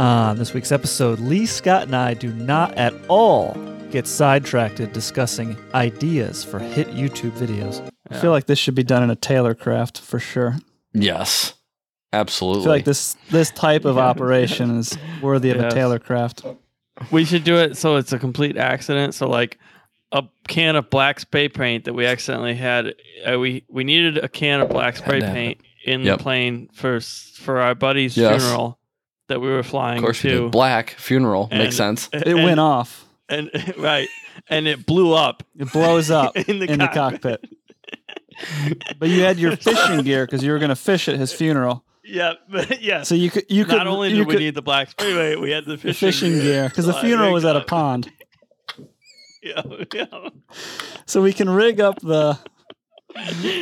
On this week's episode, Lee Scott and I do not at all get sidetracked discussing ideas for hit YouTube videos. I feel like this should be done in a Taylorcraft for sure. Yes, absolutely. I feel like this this type of operation is worthy of a Taylorcraft. We should do it so it's a complete accident. So like a can of black spray paint that we accidentally had. Uh, we we needed a can of black spray paint in Yep. the plane for for our buddy's Yes. funeral that we were flying of course, we to. did black funeral And- makes sense. It and, went off. and right, and it blew up It blows up in the, in the cockpit. cockpit. But you had your fishing gear because you were going to fish at his funeral. Yeah, but yeah. So you could you could Not only you did we could, need the black spray paint, we had the the fishing, fishing gear because the funeral was at a pond. Yeah, yeah. So we can rig up the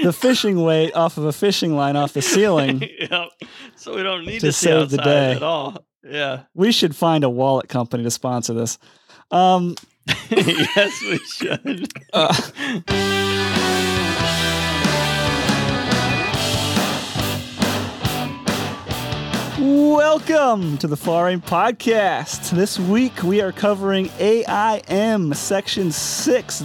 the fishing weight off of a fishing line off the ceiling. yeah. So we don't need To to, save the day. at all. Yeah. We should find a wallet company to sponsor this. Um, yes, we should. uh, welcome to the Foreign Podcast. This week we are covering AIM Section 6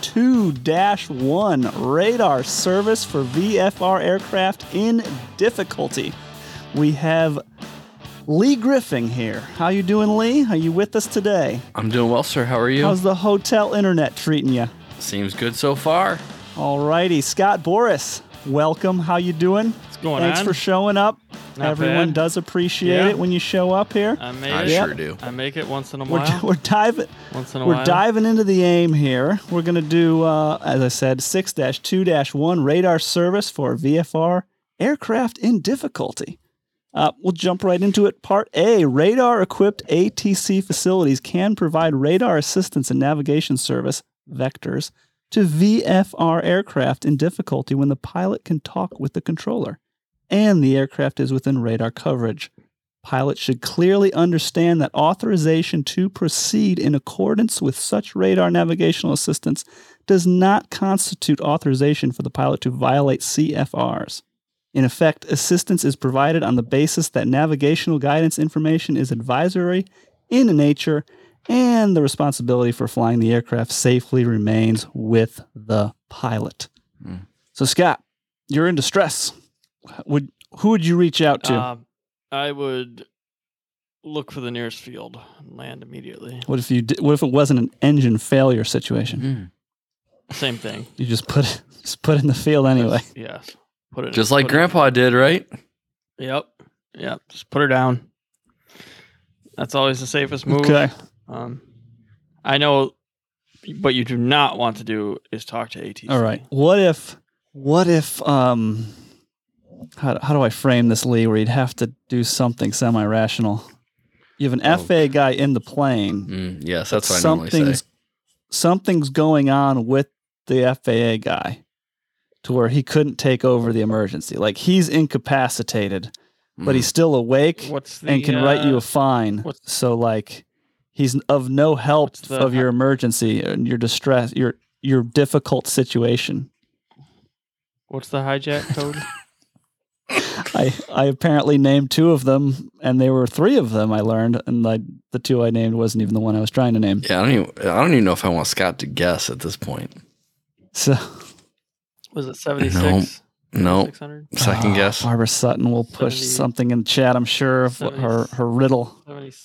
2 1 Radar Service for VFR Aircraft in Difficulty. We have Lee Griffin here. How you doing, Lee? Are you with us today? I'm doing well, sir. How are you? How's the hotel internet treating you? Seems good so far. All righty, Scott Boris, welcome. How you doing? What's going Thanks on? Thanks for showing up. Not Everyone bad. does appreciate Yeah. it when you show up here. I made I it. sure do. I make it once in a We're, while. we're diving. once in a We're while. diving into the aim here. We're gonna do, uh, as I said, six two one radar service for VFR aircraft in difficulty. Uh, we'll jump right into it. Part A: Radar-equipped ATC facilities can provide radar assistance and navigation service vectors to VFR aircraft in difficulty when the pilot can talk with the controller and the aircraft is within radar coverage. Pilots should clearly understand that authorization to proceed in accordance with such radar navigational assistance does not constitute authorization for the pilot to violate CFRs. In effect, assistance is provided on the basis that navigational guidance information is advisory in nature and the responsibility for flying the aircraft safely remains with the pilot. Hmm. So, Scott, you're in distress. Would who would you reach out to? Um, I would look for the nearest field and land immediately. what if you? Did, what if it wasn't an engine failure situation? Mm. Same thing. You just put it, just put it in the field anyway. Yes. Put it Just like put it- Grandpa did, right? Yep. Yep. Just put her down. That's always the safest move. Okay. Um, I know, what you do not want to do is talk to ATC. All right. What if? What if? Um, how how do I frame this, Lee? Where you'd have to do something semi-rational. You have an Oh. FA guy in the plane. Mm, yes, that's what I normally something's say. something's going on with the FAA guy to where he couldn't take over the emergency. Like he's incapacitated, but Mm. he's still awake What's the, and can write you uh, a fine. So like he's of no help the of your emergency and your distress, your your difficult situation. What's the hijack code? I I apparently named two of them, and there were three of them. I learned, and I, the two I named wasn't even the one I was trying to name. Yeah, I don't even. I don't even know if I want Scott to guess at this point. So Was it 76? No, 600? second ah, guess. Barbara Sutton will push 70 something in the chat. I'm sure of what her her riddle.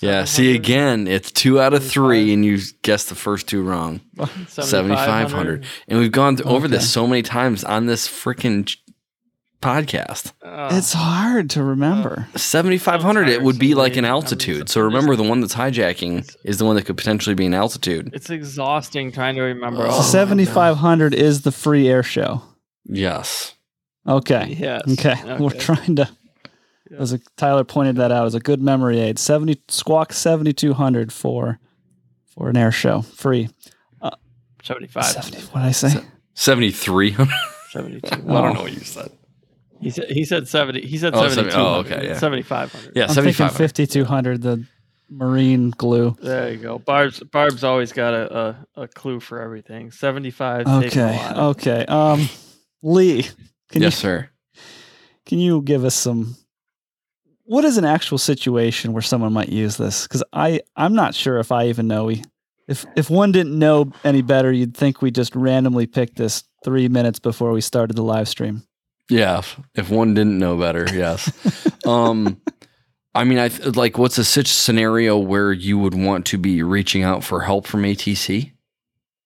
Yeah. See again, it's two out of three, and you guessed the first two wrong. Seventy five hundred, and we've gone th- over Okay. this so many times on this freaking ch- podcast. Uh, It's hard to remember. Seventy five hundred, it would be like an Lee. I mean, altitude. so- So remember, the one that's hijacking is the one that could potentially be an altitude. it's exhausting trying to remember. Oh, all of them. Seventy five hundred is the free air show. Yes. Okay. Yes. Okay. We're trying to. Yeah. As a, Tyler pointed that out as a good memory aid. Seventy squawk seventy two hundred for for an air show free. 75. Seventy. What did I say? Seventy three hundred. 72. I don't know what you said. He said he said 70. He said Oh, 72. 70 oh, okay, yeah. 7500. Yeah, I'm seventy thinking five hundred. fifty two hundred. The marine glue. There you go. Barb's Barb's always got a, a, a clue for everything. 75 Okay. Okay. Um, Lee, can Yes, you sir. can you give us some what is an actual situation where someone might use this? Because I I'm not sure if I even know we if if one didn't know any better, you'd think we just randomly picked this three minutes before we started the live stream. Yeah, if one didn't know better, yes. um, I mean, I like what's a such scenario where you would want to be reaching out for help from ATC?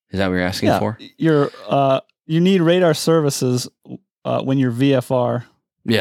Is that what you're asking Yeah, for? you're uh you need radar services uh, when you're VFR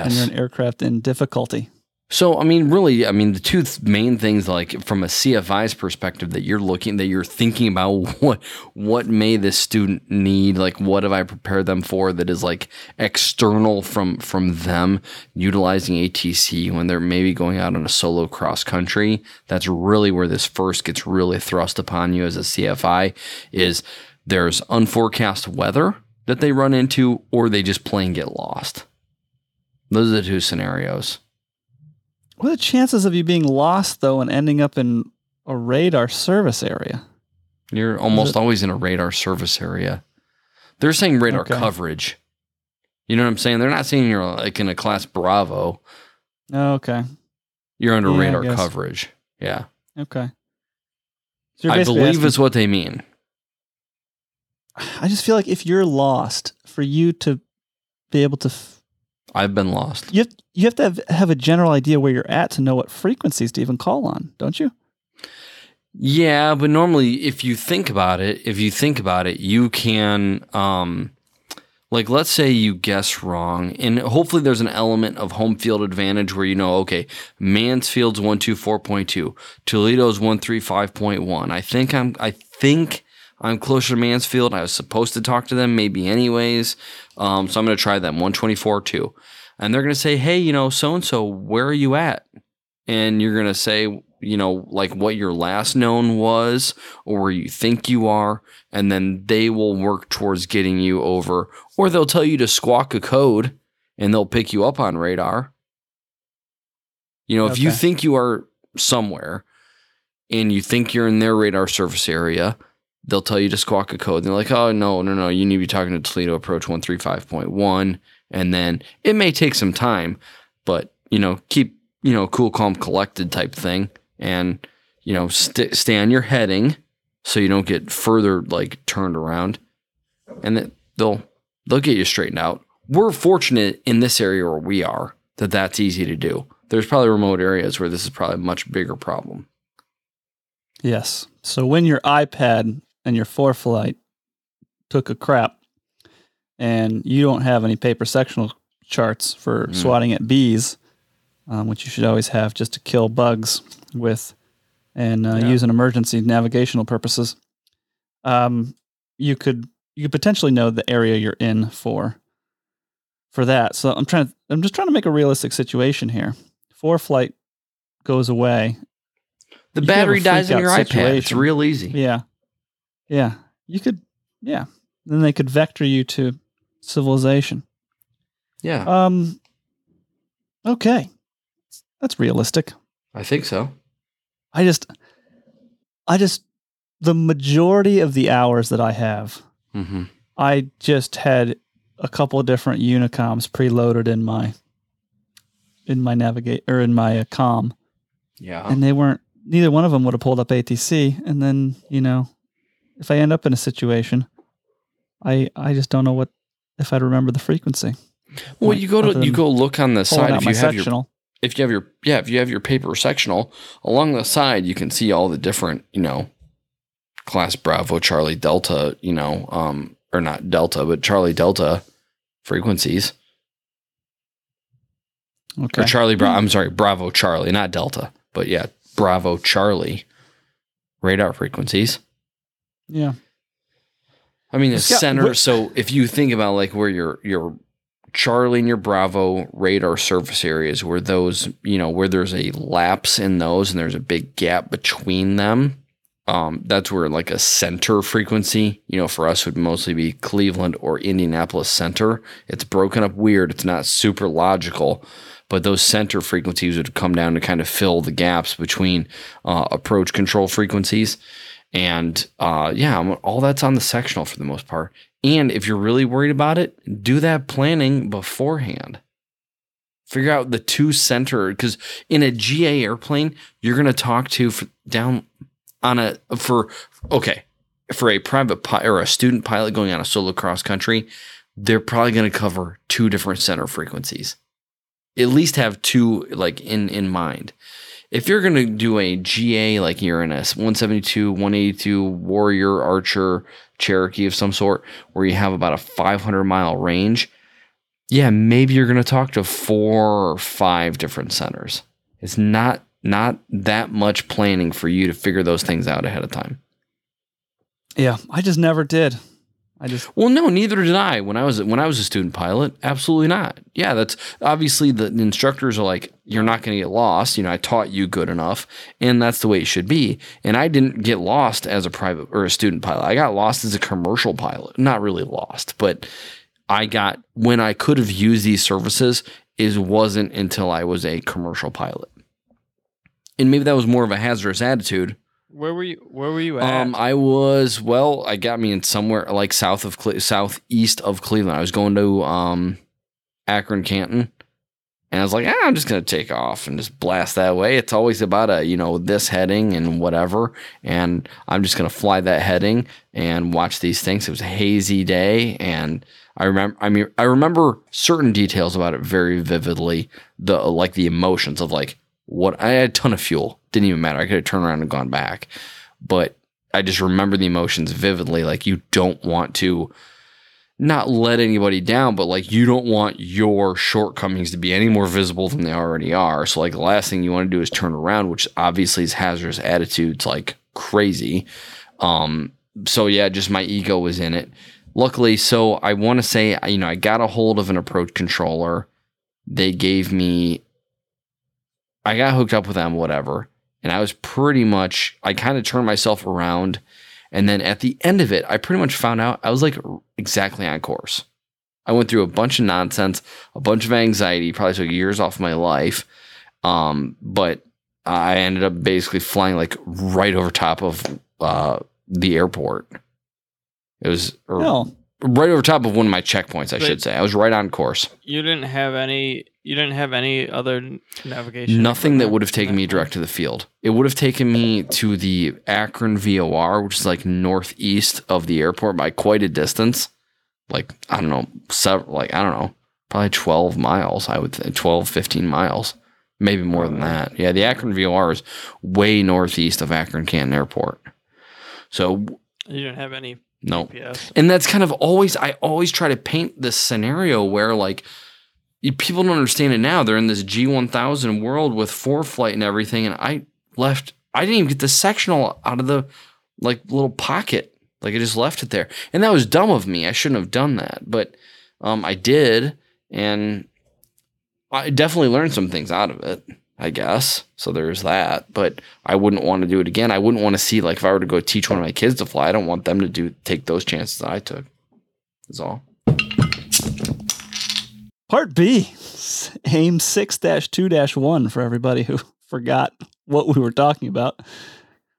and you're an aircraft in difficulty. So, I mean, really, I mean, the two th- main things, like from a CFI's perspective, that you're looking, that you're thinking about what what may this student need, like what have I prepared them for that is like external from from them utilizing ATC when they're maybe going out on a solo cross country. That's really where this first gets really thrust upon you as a CFI. Is there's unforecast weather that they run into, or they just plain get lost. Those are the two scenarios. What are the chances of you being lost though and ending up in a radar service area? You're almost always in a radar service area. They're saying radar Okay. coverage. You know what I'm saying? They're not saying you're like in a class Bravo. Oh, okay. You're under Yeah, radar coverage. Yeah. Okay. So I believe asking- is what they mean. I just feel like if you're lost, for you to be able to, f- I've been lost. you have, you have to have, have a general idea where you're at to know what frequencies to even call on, don't you? Yeah, but normally if you think about it, if you think about it, you can um like let's say you guess wrong and hopefully there's an element of home field advantage where you know okay, Mansfield's 124.2, Toledo's 135.1. I think I'm I think I'm closer to Mansfield. I was supposed to talk to them maybe anyways. Um, so I'm going to try them 124 too. And they're going to say, "Hey, you know, so and so, where are you at?" and you're going to say, you know, like what your last known was or where you think you are, and then they will work towards getting you over, or they'll tell you to squawk a code and they'll pick you up on radar. You know, if you think you are somewhere and you think you're in their radar service area, they'll tell you to squawk a code. They're like, oh, no, no, no, you need to be talking to Toledo Approach 135.1. And then it may take some time, but, you know, keep, you know, cool, calm, collected type thing. And, you know, st- stay on your heading so you don't get further like turned around. And then they'll, they'll get you straightened out. We're fortunate in this area where we are that that's easy to do. There's probably remote areas where this is probably a much bigger problem. Yes. So when your iPad and your ForeFlight took a crap and you don't have any paper sectional charts for Mm. swatting at bees, um, which you should always have just to kill bugs with and uh, Yeah. use in emergency navigational purposes, um, you could you could potentially know the area you're in for for that. So I'm trying to, I'm just trying to make a realistic situation here. ForeFlight goes away The You could have a battery dies in your out iPad. It's real easy. Yeah. Yeah. You could, yeah. Then they could vector you to civilization. Yeah, Um, okay. That's realistic. I think so. I just, I just, the majority of the hours that I have, hmm I just had a couple of different unicoms preloaded in my, in my navigate or in my uh, com, Yeah. and they weren't. Neither one of them would have pulled up ATC, and then you know, if I end up in a situation, I I just don't know what if I'd remember the frequency. well, you go to you go look on the side if you have your if you have your yeah if you have your paper sectional along the side you can see all the different you know class Bravo Charlie Delta you know um or not Delta but Charlie Delta frequencies okay. or Charlie Bra- I'm sorry Bravo Charlie not Delta but yeah Bravo Charlie radar frequencies. Yeah. I mean, the It's center. so if you think about like where your your Charlie and your Bravo radar service areas, where those you know where there's a lapse in those and there's a big gap between them, um, that's where like a center frequency, you know, for us would mostly be Cleveland or Indianapolis center. It's broken up weird. It's not super logical. But those center frequencies would come down to kind of fill the gaps between uh, approach control frequencies. And uh, yeah, all that's on the sectional for the most part. And if you're really worried about it, do that planning beforehand. Figure out the two center because in a GA airplane, you're going to talk to f down on a for okay for a private pi- or a student pilot going on a solo cross country. They're probably going to cover two different center frequencies. At least have two like in in mind. If you're going to do a GA like a 172, 182 Warrior Archer Cherokee of some sort, where you have about a 500 mile range, yeah, maybe you're going to talk to four or five different centers. It's not not that much planning for you to figure those things out ahead of time. Yeah, I just never did. I just Well, no, neither did I when I was when I was a student pilot. Absolutely not. Yeah, that's obviously the, instructors are like, you're not going to get lost. You know, I taught you good enough, and that's the way it should be. And I didn't get lost as a private or a student pilot. I got lost as a commercial pilot. Not really lost, but I got when I could have used these services is wasn't until I was a commercial pilot. And maybe that was more of a hazardous attitude Where were you? Where were you at? um, I was well. I got me in somewhere like south of Cle- southeast of Cleveland. I was going to um, Akron, Canton, and I was like, ah, I'm just gonna take off and just blast that way. It's always about a you know this heading and whatever, and I'm just gonna fly that heading and watch these things. It was a hazy day, and I remember. I mean, I remember certain details about it very vividly. The like the emotions of like what I had a ton of fuel. Didn't even matter. I could have turned around and gone back. But I just remember the emotions vividly. Like you don't want to not let anybody down, but like you don't want your shortcomings to be any more visible than they already are. So like the last thing you want to do is turn around, which obviously is hazardous attitudes like crazy. Um so yeah, just my ego was in it. Luckily, so I want to say, you know, I got a hold of an approach controller. They gave me I got hooked up with them, whatever. And I was pretty much, I kind of turned myself around. And then at the end of it, I pretty much found out I was like exactly on course. I went through a bunch of nonsense, a bunch of anxiety, probably took years off my life. Um, but I ended up basically flying like right over top of uh, the airport. It was or no. Right over top of one of my checkpoints, I But- should say. I was right on course. you didn't have any. You didn't have any other navigation. Nothing that would have taken me direct to the field. It would have taken me to the Akron VOR, which is like northeast of the airport by quite a distance. Like, I don't know, several, like, I don't know, probably 12 miles, I would think, 12, 15 miles, maybe more than that. Yeah, the Akron VOR is way northeast of Akron Canton Airport. So, You didn't have any no. GPS. And that's kind of always, I always try to paint this scenario where like people don't understand it now. They're in this G1000 world with ForeFlight and everything. And I left, I didn't even get the sectional out of the like little pocket. Like I just left it there. And that was dumb of me. I shouldn't have done that. But um, I did. And I definitely learned some things out of it. I guess. So there's that. But I wouldn't want to do it again. I wouldn't want to see like if I were to go teach one of my kids to fly, I don't want them to do take those chances that I took. That's all. Part B, AIM 6 2 1 for everybody who forgot what we were talking about.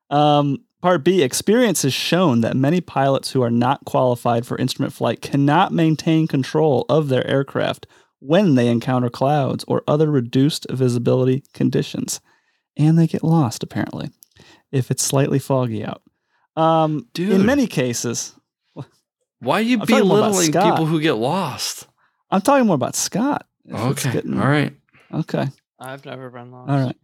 Um, part B, experience has shown that many pilots who are not qualified for instrument flight cannot maintain control of their aircraft when they encounter clouds or other reduced visibility conditions. And they get lost, apparently, if it's slightly foggy out. Um, Dude. In many cases, Why are you I'm talking more about belittling people who get lost? I'm talking more about Scott. Okay. getting- All right. Okay. I've never been lost. All right.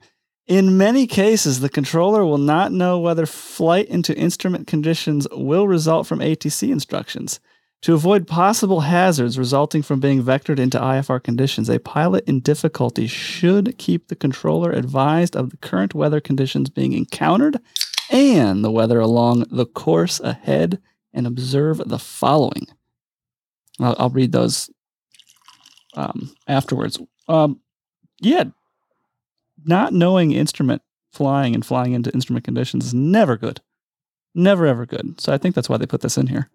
In many cases, the controller will not know whether flight into instrument conditions will result from ATC instructions. To avoid possible hazards resulting from being vectored into IFR conditions, a pilot in difficulty should keep the controller advised of the current weather conditions being encountered and the weather along the course ahead and observe the following. I'll, I'll read those um, afterwards. Um, yeah, not knowing instrument flying and flying into instrument conditions is never good. Never ever good. So I think that's why they put this in here.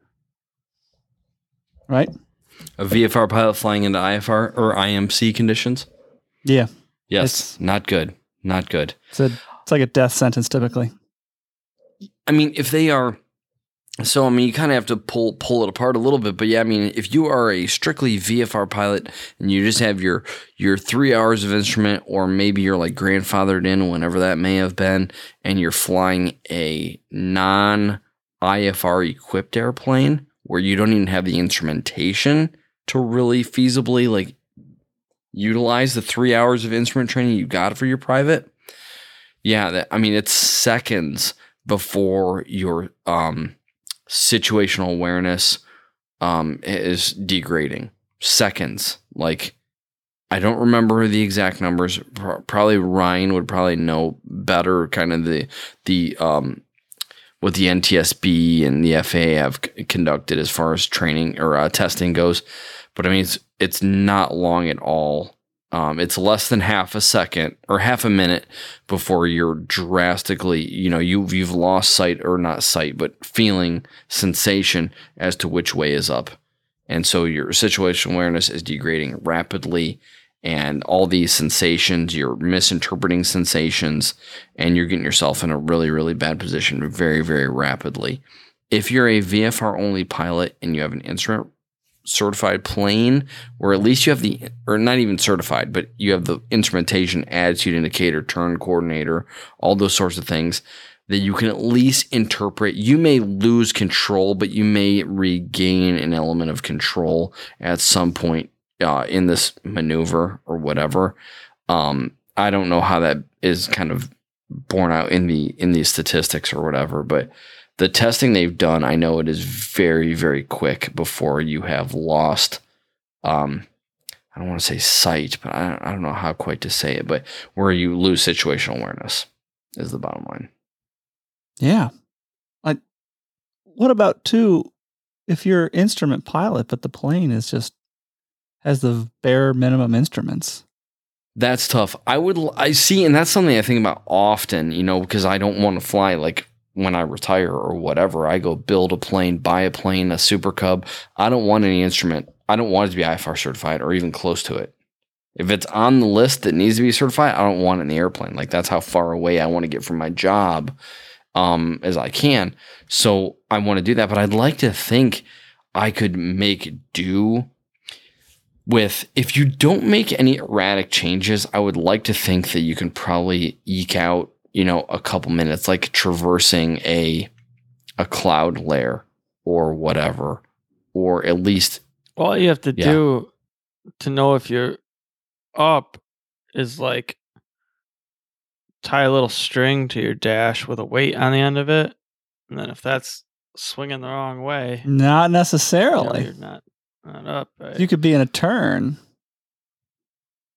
Right? A VFR pilot flying into IFR or IMC conditions? Yeah. Yes. It's- not good. Not good. It's a it's like a death sentence typically. I mean, if they are so I mean, you kind of have to pull pull it apart a little bit, but yeah, I mean, if you are a strictly VFR pilot and you just have your your three hours of instrument, or maybe you're like grandfathered in, whenever that may have been, and you're flying a non IFR equipped airplane where you don't even have the instrumentation to really feasibly like utilize the three hours of instrument training you got for your private. Yeah, that I mean, it's seconds before your um situational awareness um, is degrading. Seconds. Like, I don't remember the exact numbers. Probably Ryan would probably know better, kind of the the um, what the NTSB and the FAA have c- conducted as far as training or uh, testing goes. But I mean, it's it's not long at all. Um, it's less than half a second or half a minute before you're drastically, you know, you've you've lost sight or not sight, but feeling sensation as to which way is up, and so your situational awareness is degrading rapidly, and all these sensations, you're misinterpreting sensations, and you're getting yourself in a really really bad position very very rapidly. If you're a VFR only pilot and you have an instrument certified plane or at least you have the or not even certified but you have the instrumentation attitude indicator turn coordinator all those sorts of things that you can at least interpret you may lose control but you may regain an element of control at some point uh, in this maneuver or whatever um, i don't know how that is kind of borne out in the in these statistics or whatever but the testing they've done, I know it is very, very quick before you have lost. Um, I don't want to say sight, but I, I don't know how quite to say it, but where you lose situational awareness is the bottom line. Yeah. Like, what about too, if you're instrument pilot, but the plane is just has the bare minimum instruments? That's tough. I would, I see, and that's something I think about often, you know, because I don't want to fly like when I retire or whatever. I go build a plane, buy a plane, a Super Cub. I don't want any instrument. I don't want it to be IFR certified or even close to it. If it's on the list that needs to be certified, I don't want it in the airplane. Like that's how far away I want to get from my job um, as I can. So I want to do that, but I'd like to think I could make do with if you don't make any erratic changes. I would like to think that you can probably eke out, you know, a couple minutes, like traversing a a cloud layer or whatever, or at least All you have to Yeah. do to know if you're up is like tie a little string to your dash with a weight on the end of it. And then if that's swinging the wrong way, you Not know, necessarily. you're not, not up. Right? You could be in a turn.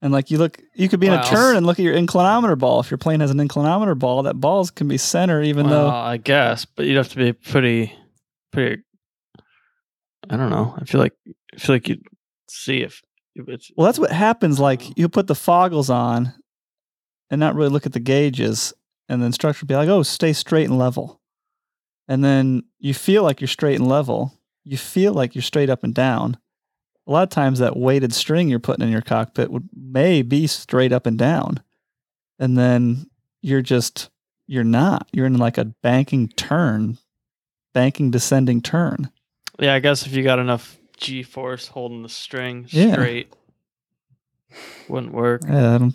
And like you look, you could be in a turn and look at your inclinometer ball. If your plane has an inclinometer ball, that balls can be center, even well, though I guess, but you'd have to be pretty, pretty. I don't know. I feel like I feel like you'd see if, if it's. Well, that's what happens. Oh. Like you put the foggles on and not really look at the gauges, and the instructor will be like, oh, stay straight and level. And then you feel like you're straight and level. You feel like you're straight up and down. A lot of times that weighted string you're putting in your cockpit would may be straight up and down. And then you're just you're not. You're in like a banking turn, banking descending turn. Yeah, I guess if you got enough G force holding the string Yeah. straight, wouldn't work. Yeah,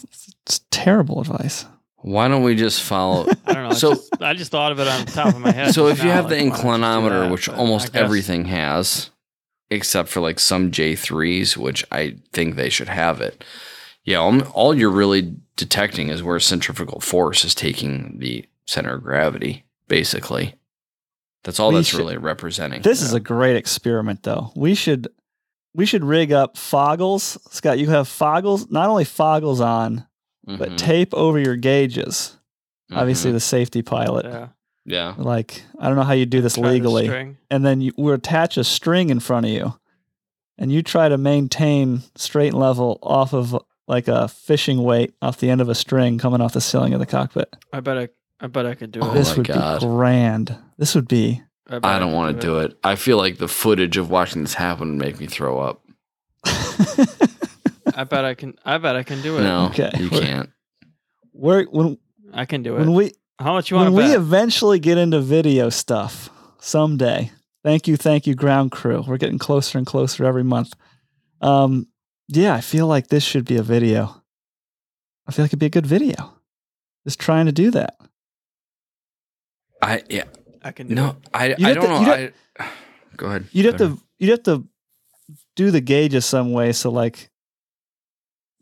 it's terrible advice. Why don't we just follow? I don't know. So- So just, I just thought of it on the top of my head. so just if you now, have the like, why don't you do inclinometer, that? which almost everything has, except for like some J3s, which I think they should have it. Yeah, all, all you're really detecting is where centrifugal force is taking the center of gravity, basically. That's all We that's should- really representing. This is a great experiment, though. We should we should rig up foggles. Scott, you have foggles, not only foggles on, but Mhm, tape over your gauges. Obviously, mhm. the safety pilot. Yeah. yeah. Like, I don't know how you do this Try legally. string. And then you we attach a string in front of you, and you try to maintain straight and level off of like a fishing weight off the end of a string coming off the ceiling of the cockpit. I bet I, I bet I could do Oh it. this would God. be grand. This would be. bet I don't want to do it. I feel like the footage of watching this happen would make me throw up. I bet I can. I bet I can do it. No, Okay. you can't. We're when I can do it. when we How much you when want to we bet? eventually get into video stuff, someday. Thank you, thank you, ground crew. We're getting closer and closer every month. Um, yeah, I feel like this should be a video. I feel like it'd be a good video. Just trying to do that. I yeah. I can do No, it. I You'd I don't to- know. you'd I, go ahead. You'd have Go ahead. to you'd have to do the gauges some way so like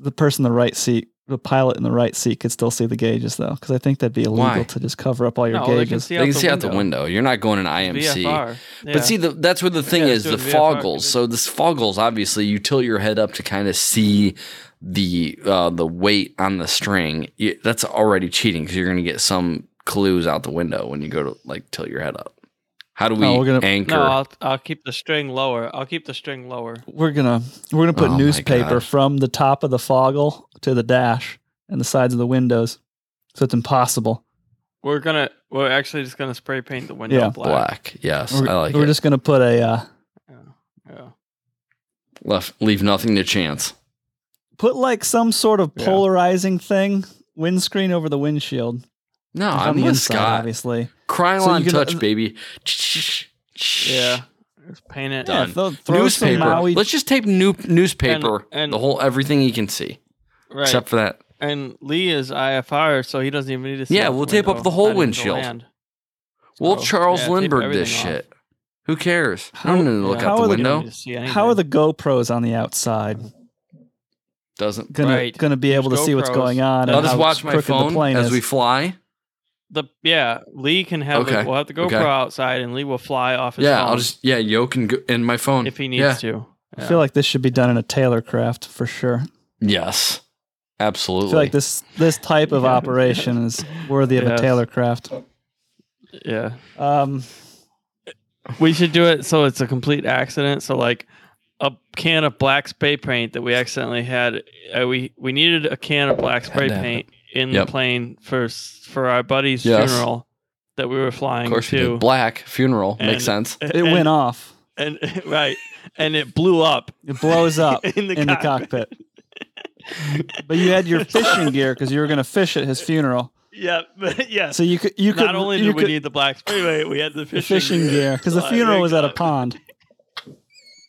the person in the right seat, the pilot in the right seat could still see the gauges though, because I think that'd be illegal Why? to just cover up all your No, they can gauges. see They can see out the window. You're not going in IMC. VFR. Yeah. But see, the, that's where the thing Yeah, is the doing VFR foggles. So this foggles, obviously, you tilt your head up to kind of see the uh, the weight on the string. You, that's already cheating because you're going to get some clues out the window when you go to like tilt your head up. How do we Oh, we're gonna- anchor? no, I'll, I'll keep the string lower. I'll keep the string lower. We're gonna we're gonna put Oh newspaper from the top of the foggle to the dash and the sides of the windows, so it's impossible. We're gonna. We're actually just gonna spray paint the window Yeah. black. Black. Yes, We're, I like we're it. just gonna put a uh, Yeah. yeah. Left, leave nothing to chance. put like some sort of Yeah. polarizing thing windscreen over the windshield. No, I'm on the the inside, Scott. obviously. Krylon you can- uh, touch, uh, baby. Yeah. Just paint it. Done. Yeah, throw, throw some Newspaper. Maui. Let's just tape new newspaper. and- the whole everything you can see, Right. except for that. and Lee is IFR, so he doesn't even need to. See Yeah, we'll the tape up the whole not even to windshield. land. Well, So, Charles yeah, Lindbergh this everything off. shit. Who cares? I How- don't need to look Yeah, out the are the- window. need to see How are the. GoPros on the outside Doesn't. gonna Right. gonna be able to There's see what's going on? I'll I'll just watch my crooked the phone plane as we fly. The yeah? Lee can have. Okay. The, we'll have the GoPro Okay. outside, and Lee will fly off his Yeah, phone I'll just yeah, Yo can go in my phone if he needs Yeah. to. I feel like this should be done in a Taylorcraft for sure. Yes, absolutely. I feel like this this type of operation is worthy of a Yes. Taylorcraft. yeah. Um, We should do it so it's a complete accident. So like a can of black spray paint that we accidentally had. Uh, we we needed a can of black spray to have paint in Yep. the plane for for our buddy's Yes. funeral that we were flying of course, we to. did. black funeral makes And- sense. it went off. and right, and it blew up It blows up in the in the cockpit. cockpit. But you had your fishing gear because you were going to fish at his funeral. Yeah, but yeah. So you could you could Not only you did we could- need the black spray paint, we had the the fishing, fishing gear because the funeral was at a pond.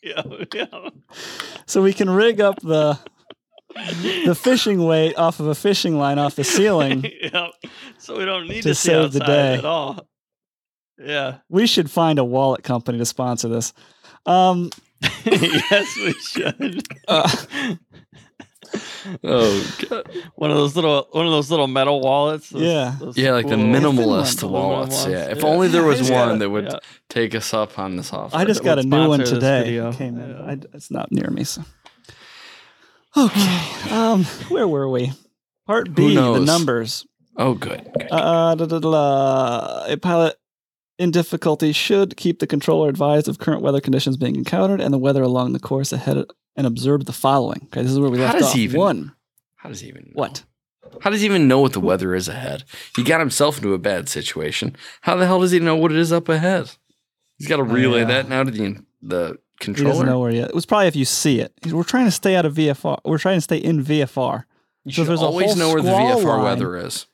Yeah, yeah. So we can rig up the the fishing weight off of a fishing line off the ceiling. yeah. So we don't need To to, see save the day. at all. Yeah. We should find a wallet company to sponsor this. Um, yes, we should. uh, Oh god. one of those little one of those little metal wallets. those- Yeah. those Yeah, like the minimalist aluminum wallets. ones. Yeah, if Yeah. only there was just one gotta- that would Yeah. take us up on this offer. I just got a new one today. video. Came in. Yeah. I, it's not near me. So. Okay. Um, where were we? Part B, the knows? numbers. Oh, good. good. Uh, da, da, da, da. A pilot in difficulty should keep the controller advised of current weather conditions being encountered and the weather along the course ahead and observe the following. Okay, this is where we How left does off. he even- One. How does he even know? What? How does he even know what the weather is ahead? He got himself into a bad situation. How the hell does he know what it is up ahead? He's got to relay Yeah. that now to the the He doesn't know where yet. It was probably if you see it. We're trying to stay out of VFR. We're trying to stay in VFR. You So should there's always know where the VFR line. weather is.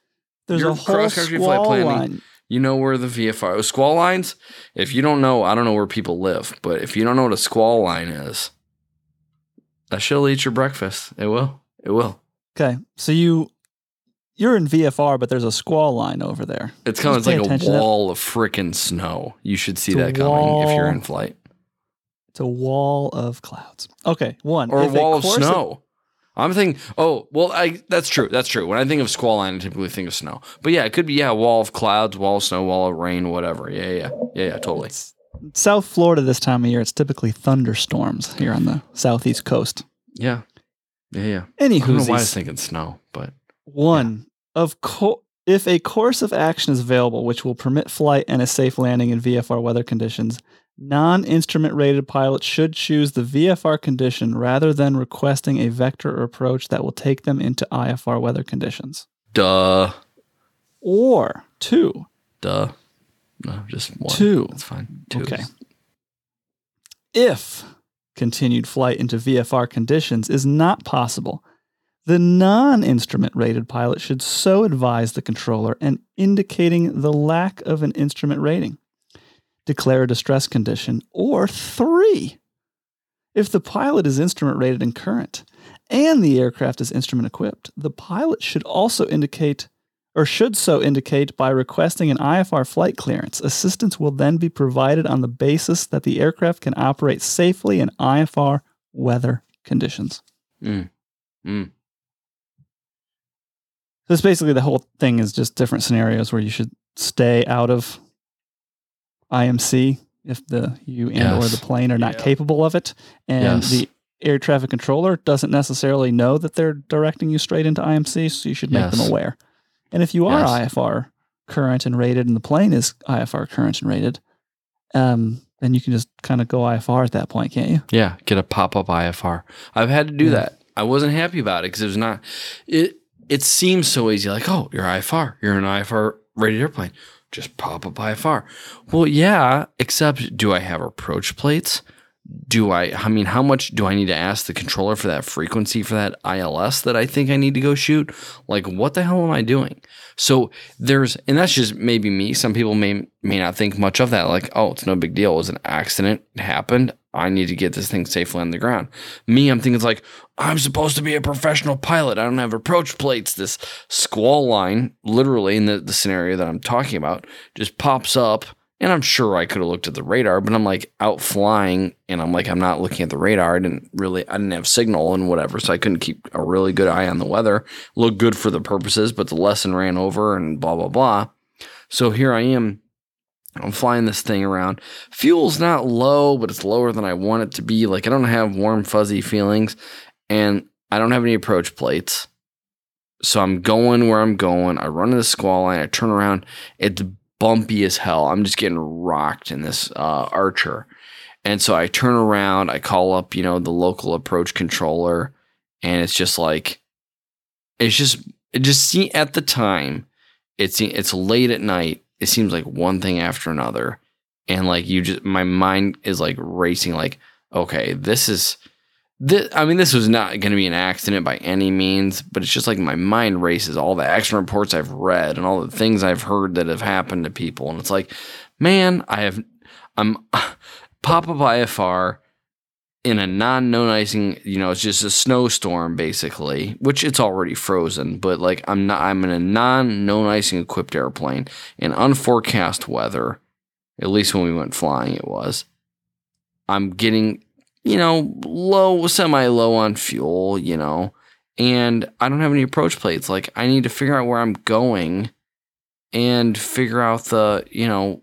There's Your a whole cross-country flight squall planning- line. You know where the VFR oh, squall lines. If you don't know, I don't know where people live, but if you don't know what a squall line is, that shit'll eat your breakfast. It will. It will. Okay, so you you're in VFR, but there's a squall line over there. It's kind of like a attention to that. wall of freaking snow. You should see It's that coming if you're in flight, It's a wall of clouds. Okay, one or a wall of course snow. I'm thinking. Oh, well, I that's true. That's true. When I think of squall line, I typically think of snow. But yeah, it could be yeah, wall of clouds, wall of snow, wall of rain, whatever. Yeah, yeah, yeah, yeah. Totally. It's South Florida this time of year. It's typically thunderstorms here on the southeast coast. Yeah, yeah, yeah. Any I don't know why I was thinking snow, but one of co- if a course of action is available which will permit flight and a safe landing in VFR weather conditions, non-instrument rated pilots should choose the VFR condition rather than requesting a vector or approach that will take them into IFR weather conditions. duh, Or two, duh. No, just one. Two. That's fine. Two. Okay. If continued flight into VFR conditions is not possible, the non instrument rated pilot should so advise the controller and indicating the lack of an instrument rating. Declare a distress condition, or three, if the pilot is instrument rated and current and the aircraft is instrument equipped, the pilot should also indicate or should so indicate by requesting an IFR flight clearance. Assistance will then be provided on the basis that the aircraft can operate safely in IFR weather conditions. Mm. Mm. It's basically the whole thing is just different scenarios where you should stay out of IMC if the you and or the plane are not Yeah. capable of it, and Yes. the air traffic controller doesn't necessarily know that they're directing you straight into IMC, so you should make them aware. And if you are Yes. IFR current and rated, and the plane is IFR current and rated, um, then you can just kind of go IFR at that point, can't you? Yeah, get a pop up IFR. I've had to do Yeah. that. I wasn't happy about it because it was not. It it seems so easy. Like, oh, you're IFR. You're an IFR rated airplane. Just pop up IFR. Well, yeah. Except, do I have approach plates? Do I? I mean, how much do I need to ask the controller for that frequency for that ILS that I think I need to go shoot? Like, what the hell am I doing? So there's, and that's just maybe me. Some people may may not think much of that. Like, oh, it's no big deal. It was an accident. It happened. I need to get this thing safely on the ground. Me, I'm thinking it's like, I'm supposed to be a professional pilot. I don't have approach plates. This squall line, literally in the, the scenario that I'm talking about, just pops up. And I'm sure I could have looked at the radar, but I'm like out flying and I'm like, I'm not looking at the radar. I didn't really, I didn't have signal and whatever. So I couldn't keep a really good eye on the weather. Looked good for the purposes, but the lesson ran over and blah, blah, blah. So here I am. I'm flying this thing around. Fuel's not low, but it's lower than I want it to be. Like I don't have warm, fuzzy feelings and I don't have any approach plates. So I'm going where I'm going. I run into the squall line. I turn around. It's bumpy as hell. I'm just getting rocked in this uh, Archer. And so I turn around. I call up, you know, the local approach controller, and it's just like, it's just, it just see at the time, it's it's late at night. It seems like one thing after another, and like you just, my mind is like racing. Like, okay, this is this, I mean, this was not going to be an accident by any means, but it's just like my mind races all the action reports I've read and all the things I've heard that have happened to people. And it's like, man, I have, I'm pop up IFR in a non known icing, you know, it's just a snowstorm basically, which it's already frozen, but like I'm not, I'm in a non known icing equipped airplane in unforecast weather, at least when we went flying, it was. I'm getting you know, low, semi low on fuel, you know, and I don't have any approach plates. Like, I need to figure out where I'm going and figure out the, you know,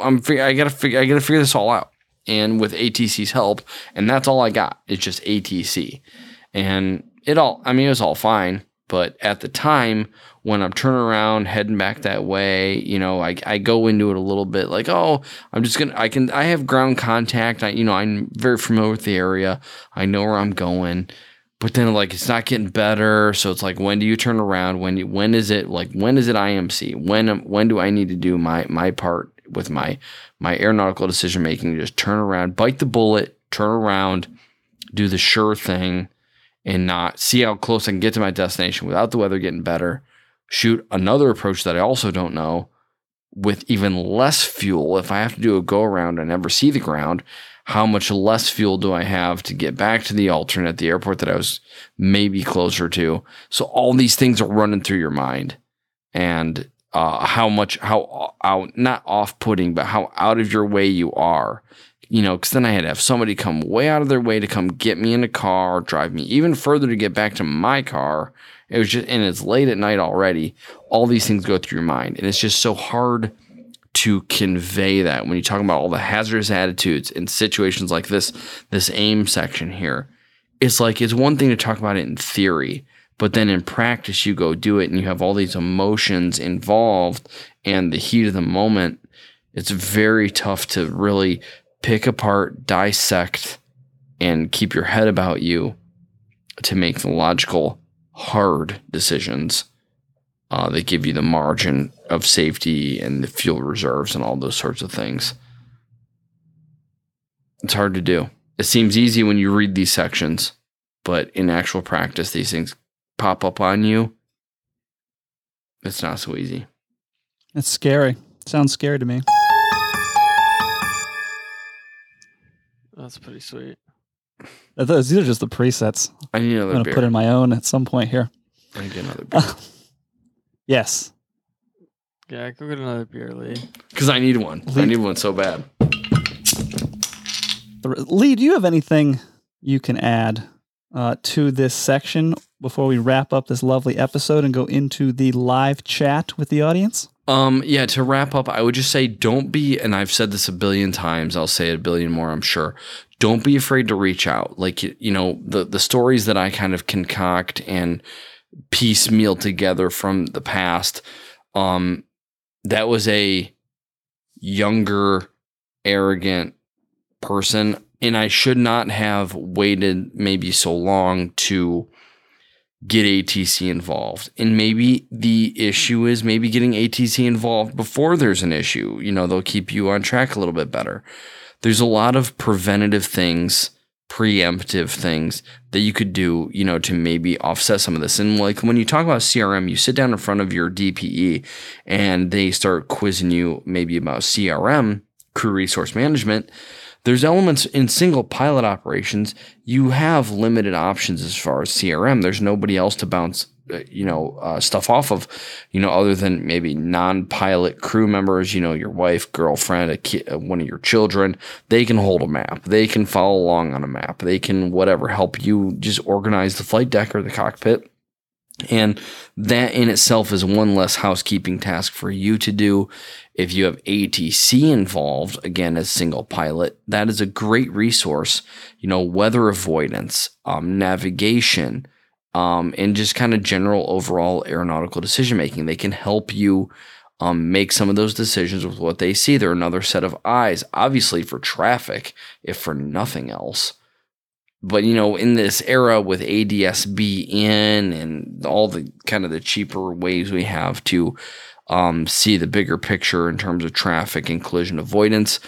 I'm I gotta figure I gotta figure this all out. And with ATC's help, and that's all I got. It's just ATC, and it all. I mean, it was all fine. But at the time, when I'm turning around, heading back that way, you know, I, I go into it a little bit like, oh, I'm just gonna, I can, I have ground contact. I, you know, I'm very familiar with the area. I know where I'm going. But then, like, it's not getting better. So it's like, when do you turn around? When, when is it like, when is it IMC? When, when do I need to do my, my part with my, my aeronautical decision making? Just turn around, bite the bullet, turn around, do the sure thing, and not see how close I can get to my destination without the weather getting better. Shoot another approach that I also don't know with even less fuel. If I have to do a go around and never see the ground, how much less fuel do I have to get back to the alternate, the airport that I was maybe closer to? So all these things are running through your mind, and uh, how much how out not off putting, but how out of your way you are. You know, because then I had to have somebody come way out of their way to come get me in a car, drive me even further to get back to my car. It was just, and it's late at night already. All these things go through your mind, and it's just so hard to convey that when you talk about all the hazardous attitudes in situations like this, this aim section here. It's like it's one thing to talk about it in theory, but then in practice you go do it and you have all these emotions involved and the heat of the moment. It's very tough to really pick apart, dissect, and keep your head about you to make the logical, hard decisions uh, that give you the margin of safety and the fuel reserves and all those sorts of things. It's hard to do. It seems easy when you read these sections, but in actual practice, these things pop up on you. It's not so easy. It's scary. Sounds scary to me. That's pretty sweet. These are just the presets. I need another I'm going to beer. put in my own at some point here. I need another beer yes. Yeah, go get another beer, Lee. because I need one. I need one so bad. Lee, do you have anything you can add uh, to this section before we wrap up this lovely episode and go into the live chat with the audience? Um, yeah, to wrap up, I would just say don't be, and I've said this a billion times, I'll say it a billion more, I'm sure. Don't be afraid to reach out. Like, you know, the, the stories that I kind of concoct and piecemeal together from the past, um, that was a younger, arrogant person. And I should not have waited maybe so long to get ATC involved. And maybe the issue is maybe getting ATC involved before there's an issue. You know, they'll keep you on track a little bit better. There's a lot of preventative things, preemptive things that you could do, you know, to maybe offset some of this. And like when you talk about CRM, you sit down in front of your DPE and they start quizzing you maybe about CRM, crew resource management there's elements in single pilot operations you have limited options as far as crm there's nobody else to bounce uh, you know uh, stuff off of you know other than maybe non-pilot crew members you know your wife girlfriend a ki- uh, one of your children. They can hold a map. They can follow along on a map. They can whatever help you just organize the flight deck or the cockpit and that in itself is one less housekeeping task for you to do. If you have ATC involved, again, as single pilot, that is a great resource. You know, weather avoidance, um, navigation, um, and just kind of general overall aeronautical decision making. They can help you um, make some of those decisions with what they see. They're another set of eyes, obviously, for traffic, if for nothing else but you know in this era with adsb in and all the kind of the cheaper ways we have to um, see the bigger picture in terms of traffic and collision avoidance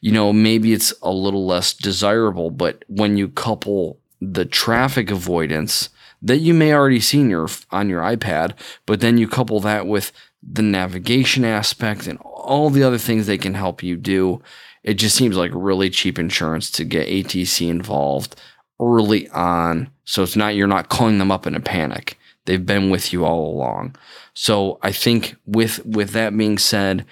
you know maybe it's a little less desirable but when you couple the traffic avoidance that you may already see your, on your ipad but then you couple that with the navigation aspect and all the other things they can help you do it just seems like really cheap insurance to get atc involved early on so it's not you're not calling them up in a panic. They've been with you all along. So i think with with that being said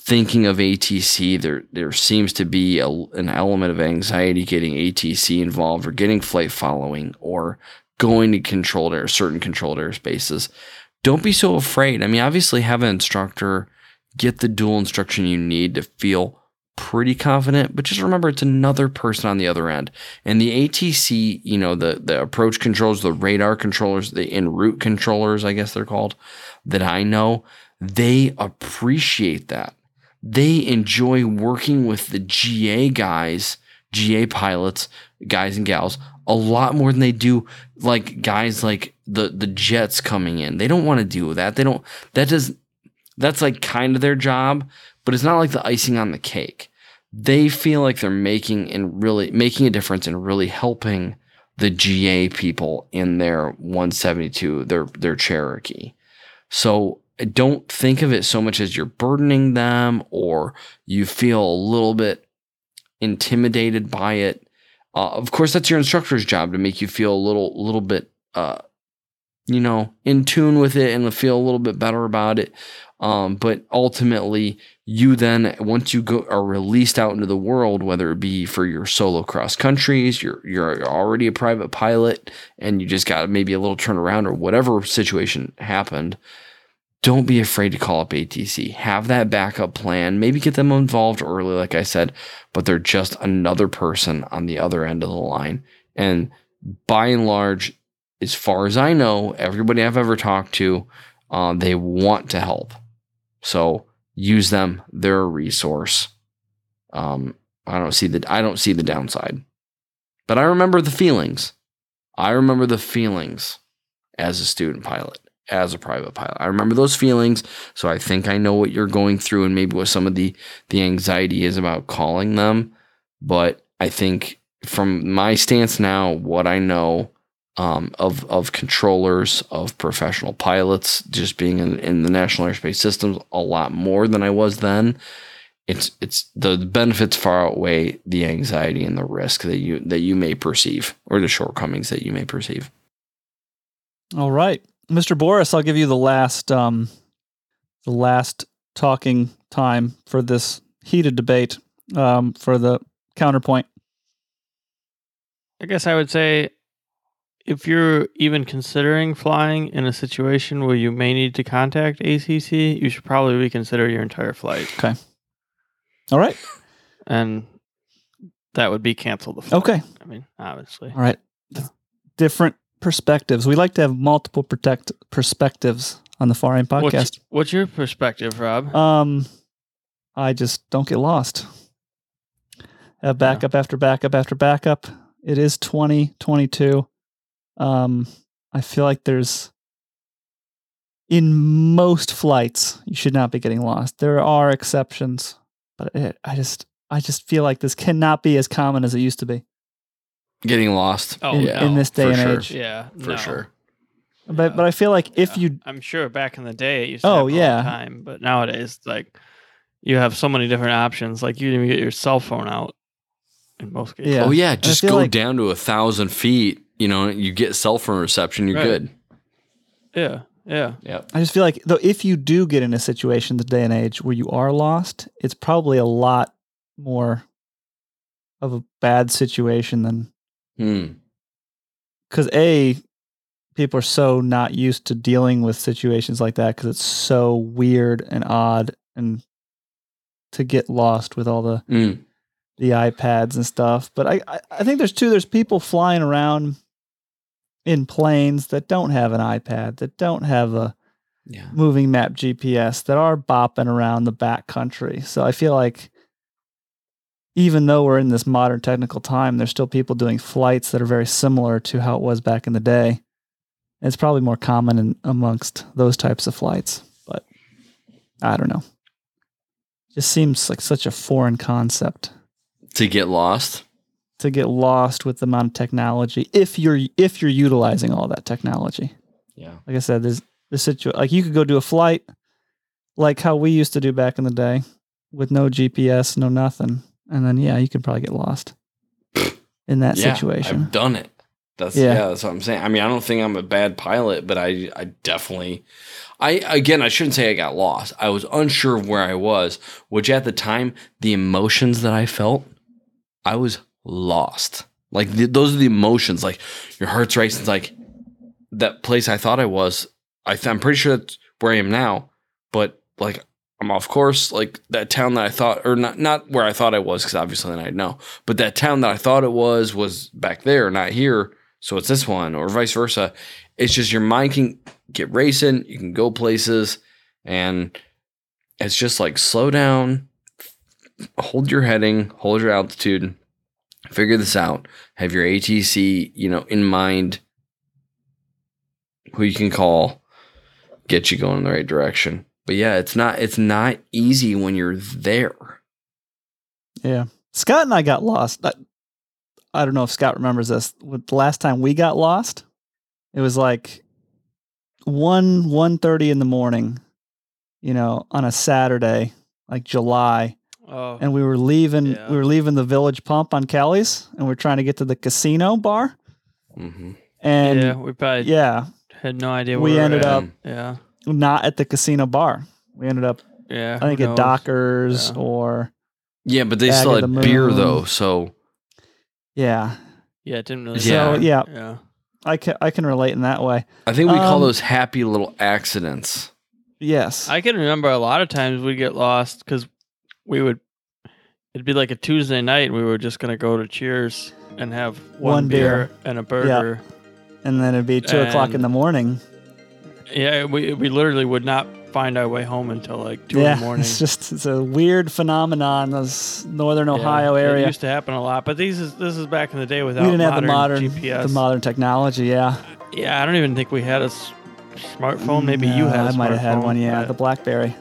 thinking of atc there there seems to be a, an element of anxiety getting atc involved or getting flight following or going to controlled air certain controlled airspaces don't be so afraid. I mean obviously have an instructor get the dual instruction you need to feel pretty confident, but just remember it's another person on the other end. And the ATC, you know, the the approach controllers, the radar controllers, the en route controllers, I guess they're called, that I know, they appreciate that. They enjoy working with the GA guys, GA pilots, guys and gals, a lot more than they do like guys like the the jets coming in. They don't want to do that. They don't that does that's like kind of their job, but it's not like the icing on the cake. They feel like they're making and really making a difference and really helping the GA people in their 172, their their Cherokee. So don't think of it so much as you're burdening them or you feel a little bit intimidated by it. Uh, of course, that's your instructor's job to make you feel a little little bit uh, you know, in tune with it and feel a little bit better about it. Um, but ultimately, you then once you go are released out into the world, whether it be for your solo cross countries, you're you're already a private pilot, and you just got maybe a little turnaround or whatever situation happened. Don't be afraid to call up ATC. Have that backup plan. Maybe get them involved early, like I said, but they're just another person on the other end of the line. And by and large, as far as I know, everybody I've ever talked to, uh, they want to help. So use them. They're a resource. Um, I don't see the I don't see the downside, but I remember the feelings. I remember the feelings as a student pilot, as a private pilot. I remember those feelings, so I think I know what you're going through and maybe what some of the the anxiety is about calling them. But I think from my stance now, what I know um, of of controllers, of professional pilots, just being in, in the National Airspace Systems a lot more than I was then, it's it's the benefits far outweigh the anxiety and the risk that you that you may perceive or the shortcomings that you may perceive. All right, Mr. Boris, I'll give you the last um, the last talking time for this heated debate um, for the counterpoint. I guess I would say if you're even considering flying in a situation where you may need to contact ACC, you should probably reconsider your entire flight. Okay. All right. And that would be cancel the flight. Okay. I mean, obviously. All right. Different perspectives. We like to have multiple protect perspectives on the Far Aim podcast. what's your perspective, Rob? Um, I just don't get lost. Have backup after backup after backup. It is 2022. Um, I feel like there's in most flights you should not be getting lost. There are exceptions, but it, I just I just feel like this cannot be as common as it used to be Getting lost. Oh, in, yeah, in this day and sure. age. yeah, for no. sure. But but I feel like if Yeah. you I'm sure back in the day it used to Oh, happen yeah. time, but nowadays like you have so many different options. Like you can even get your cell phone out in most cases. Yeah. Oh yeah, just go like- down to a thousand feet. You know, you get cell phone reception. You're Right. good. Yeah. Yeah. Yeah. I just feel like though if you do get in a situation this day and age where you are lost, it's probably a lot more of a bad situation than Hmm. because a people are so not used to dealing with situations like that because it's so weird and odd and to get lost with all the Mm. the iPads and stuff. But I, I, I think there's two. There's people flying around in planes that don't have an iPad, that don't have a Yeah. moving map GPS, that are bopping around the back country. So I feel like even though we're in this modern technical time, there's still people doing flights that are very similar to how it was back in the day. It's probably more common in, amongst those types of flights, but I don't know. Just seems like such a foreign concept To get lost. To get lost with the amount of technology if you're if you're utilizing all that technology. Yeah. Like I said, there's the situation like you could go do a flight like how we used to do back in the day with no GPS, no nothing. And then yeah, you could probably get lost in that yeah, situation. I've done it. That's Yeah. yeah. that's what I'm saying. I mean, I don't think I'm a bad pilot, but I I definitely I again I shouldn't say I got lost. I was unsure of where I was, which at the time the emotions that I felt, I was lost. Like the, those are the emotions. Like your heart's racing. It's like that place I thought I was. I th- I'm pretty sure that's where I am now, but like I'm off course. Like that town that I thought, or not not where I thought I was, because obviously then I'd know. But that town that I thought it was was back there, not here. So it's this one, or vice versa. It's just your mind can get racing. You can go places, and it's just like slow down, hold your heading, hold your altitude, figure this out. Have your ATC, you know, in mind. Who you can call, get you going in the right direction. But yeah, it's not it's not easy when you're there. Yeah. Scott and I got lost. I, I don't know if Scott remembers this. The last time we got lost, it was like one one thirty in the morning, you know, on a Saturday, like July, Oh. and we were leaving. Yeah. We were leaving the Village Pump on Kelleys, and we are trying to get to the casino bar. hmm And yeah, yeah, we probably yeah had no idea. We where ended at. up- Yeah. not at the casino bar. We ended up, Yeah. I think, at? Dockers Yeah. or Yeah, but they Bag still had the beer though, so yeah. Yeah, it didn't really. Yeah. So yeah, Yeah. I can I can relate in that way. I think we call Um, those happy little accidents. Yes. I can remember a lot of times we'd get lost because we would. It'd be like a Tuesday night, we were just gonna go to Cheers and have one, One beer. beer, and a burger. and then it'd be two o'clock in And- the morning. Yeah, we we literally would not find our way home until like two yeah, in the morning. it's just it's a weird phenomenon. This northern Yeah, Ohio It area. used to happen a lot, but these is this is back in the day We without didn't have the modern GPS. the modern technology. Yeah, yeah, I don't even think we had a s- smartphone. Maybe you No, had. I I might have had one. Yeah, the BlackBerry.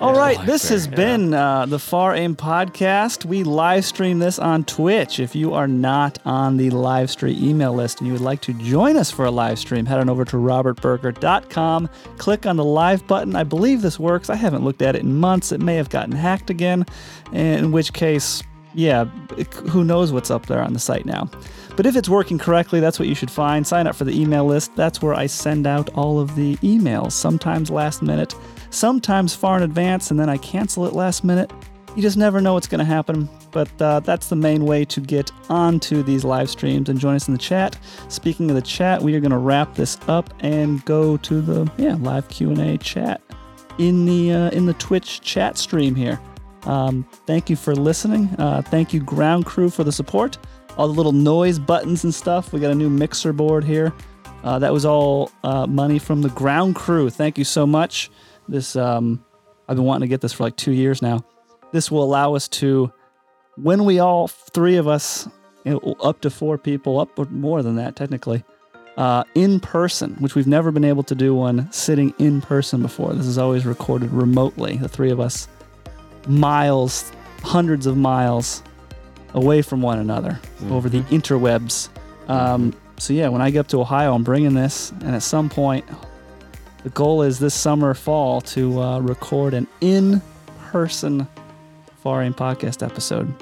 All Yeah. right, this has Blackberry, been uh, the Far Aim podcast. We live stream this on Twitch. If you are not on the live stream email list and you would like to join us for a live stream, head on over to robertberger.com. Click on the live button. I believe this works. I haven't looked at it in months. It may have gotten hacked again, in which case, yeah, who knows what's up there on the site now. But if it's working correctly, that's what you should find. Sign up for the email list. That's where I send out all of the emails, sometimes last minute, sometimes far in advance, and then I cancel it last minute. You just never know what's going to happen. But uh, that's the main way to get onto these live streams and join us in the chat. Speaking of the chat, we are going to wrap this up and go to the yeah live Q and A chat in the uh, in the Twitch chat stream here. Um, thank you for listening. Uh, thank you, Ground Crew, for the support. All the little noise buttons and stuff. We got a new mixer board here. Uh, that was all uh, money from the Ground Crew. Thank you so much. This um, I've been wanting to get this for like two years now. This will allow us to, when we all three of us, you know, up to four people, up or more than that technically, uh, in person, which we've never been able to do one sitting in person before. This is always recorded remotely. The three of us, miles, hundreds of miles away from one another over the interwebs. Um, so yeah, when I get up to Ohio, I'm bringing this, and at some point, the goal is this summer, fall, to uh, record an in-person Far Aim podcast episode.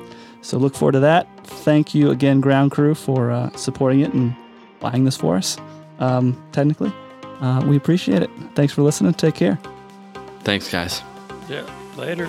So look forward to that. Thank you again, Ground Crew, for uh, supporting it and buying this for us. Um, technically, uh, we appreciate it. Thanks for listening. Take care. Thanks, guys. Yeah. Later.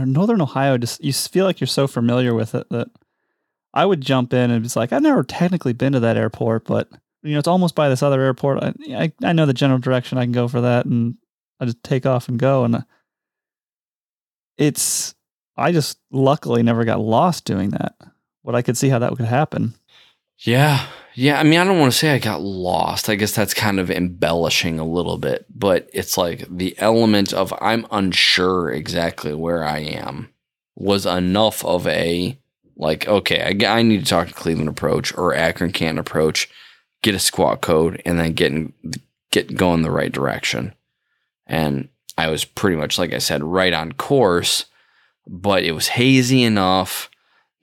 Don't- Northern Ohio, just you feel like you're so familiar with it that I would jump in and it's like I've never technically been to that airport, but you know it's almost by this other airport. I I, I know the general direction I can go for that, and I just take off and go. And uh, it's I just luckily never got lost doing that, but I could see how that could happen. Yeah. Yeah. I mean, I don't want to say I got lost. I guess that's kind of embellishing a little bit, but it's like the element of I'm unsure exactly where I am was enough of a like, okay, I need to talk to Cleveland Approach or Akron Canton Approach, get a squawk code, and then get, in, get going the right direction. And I was pretty much, like I said, right on course, but it was hazy enough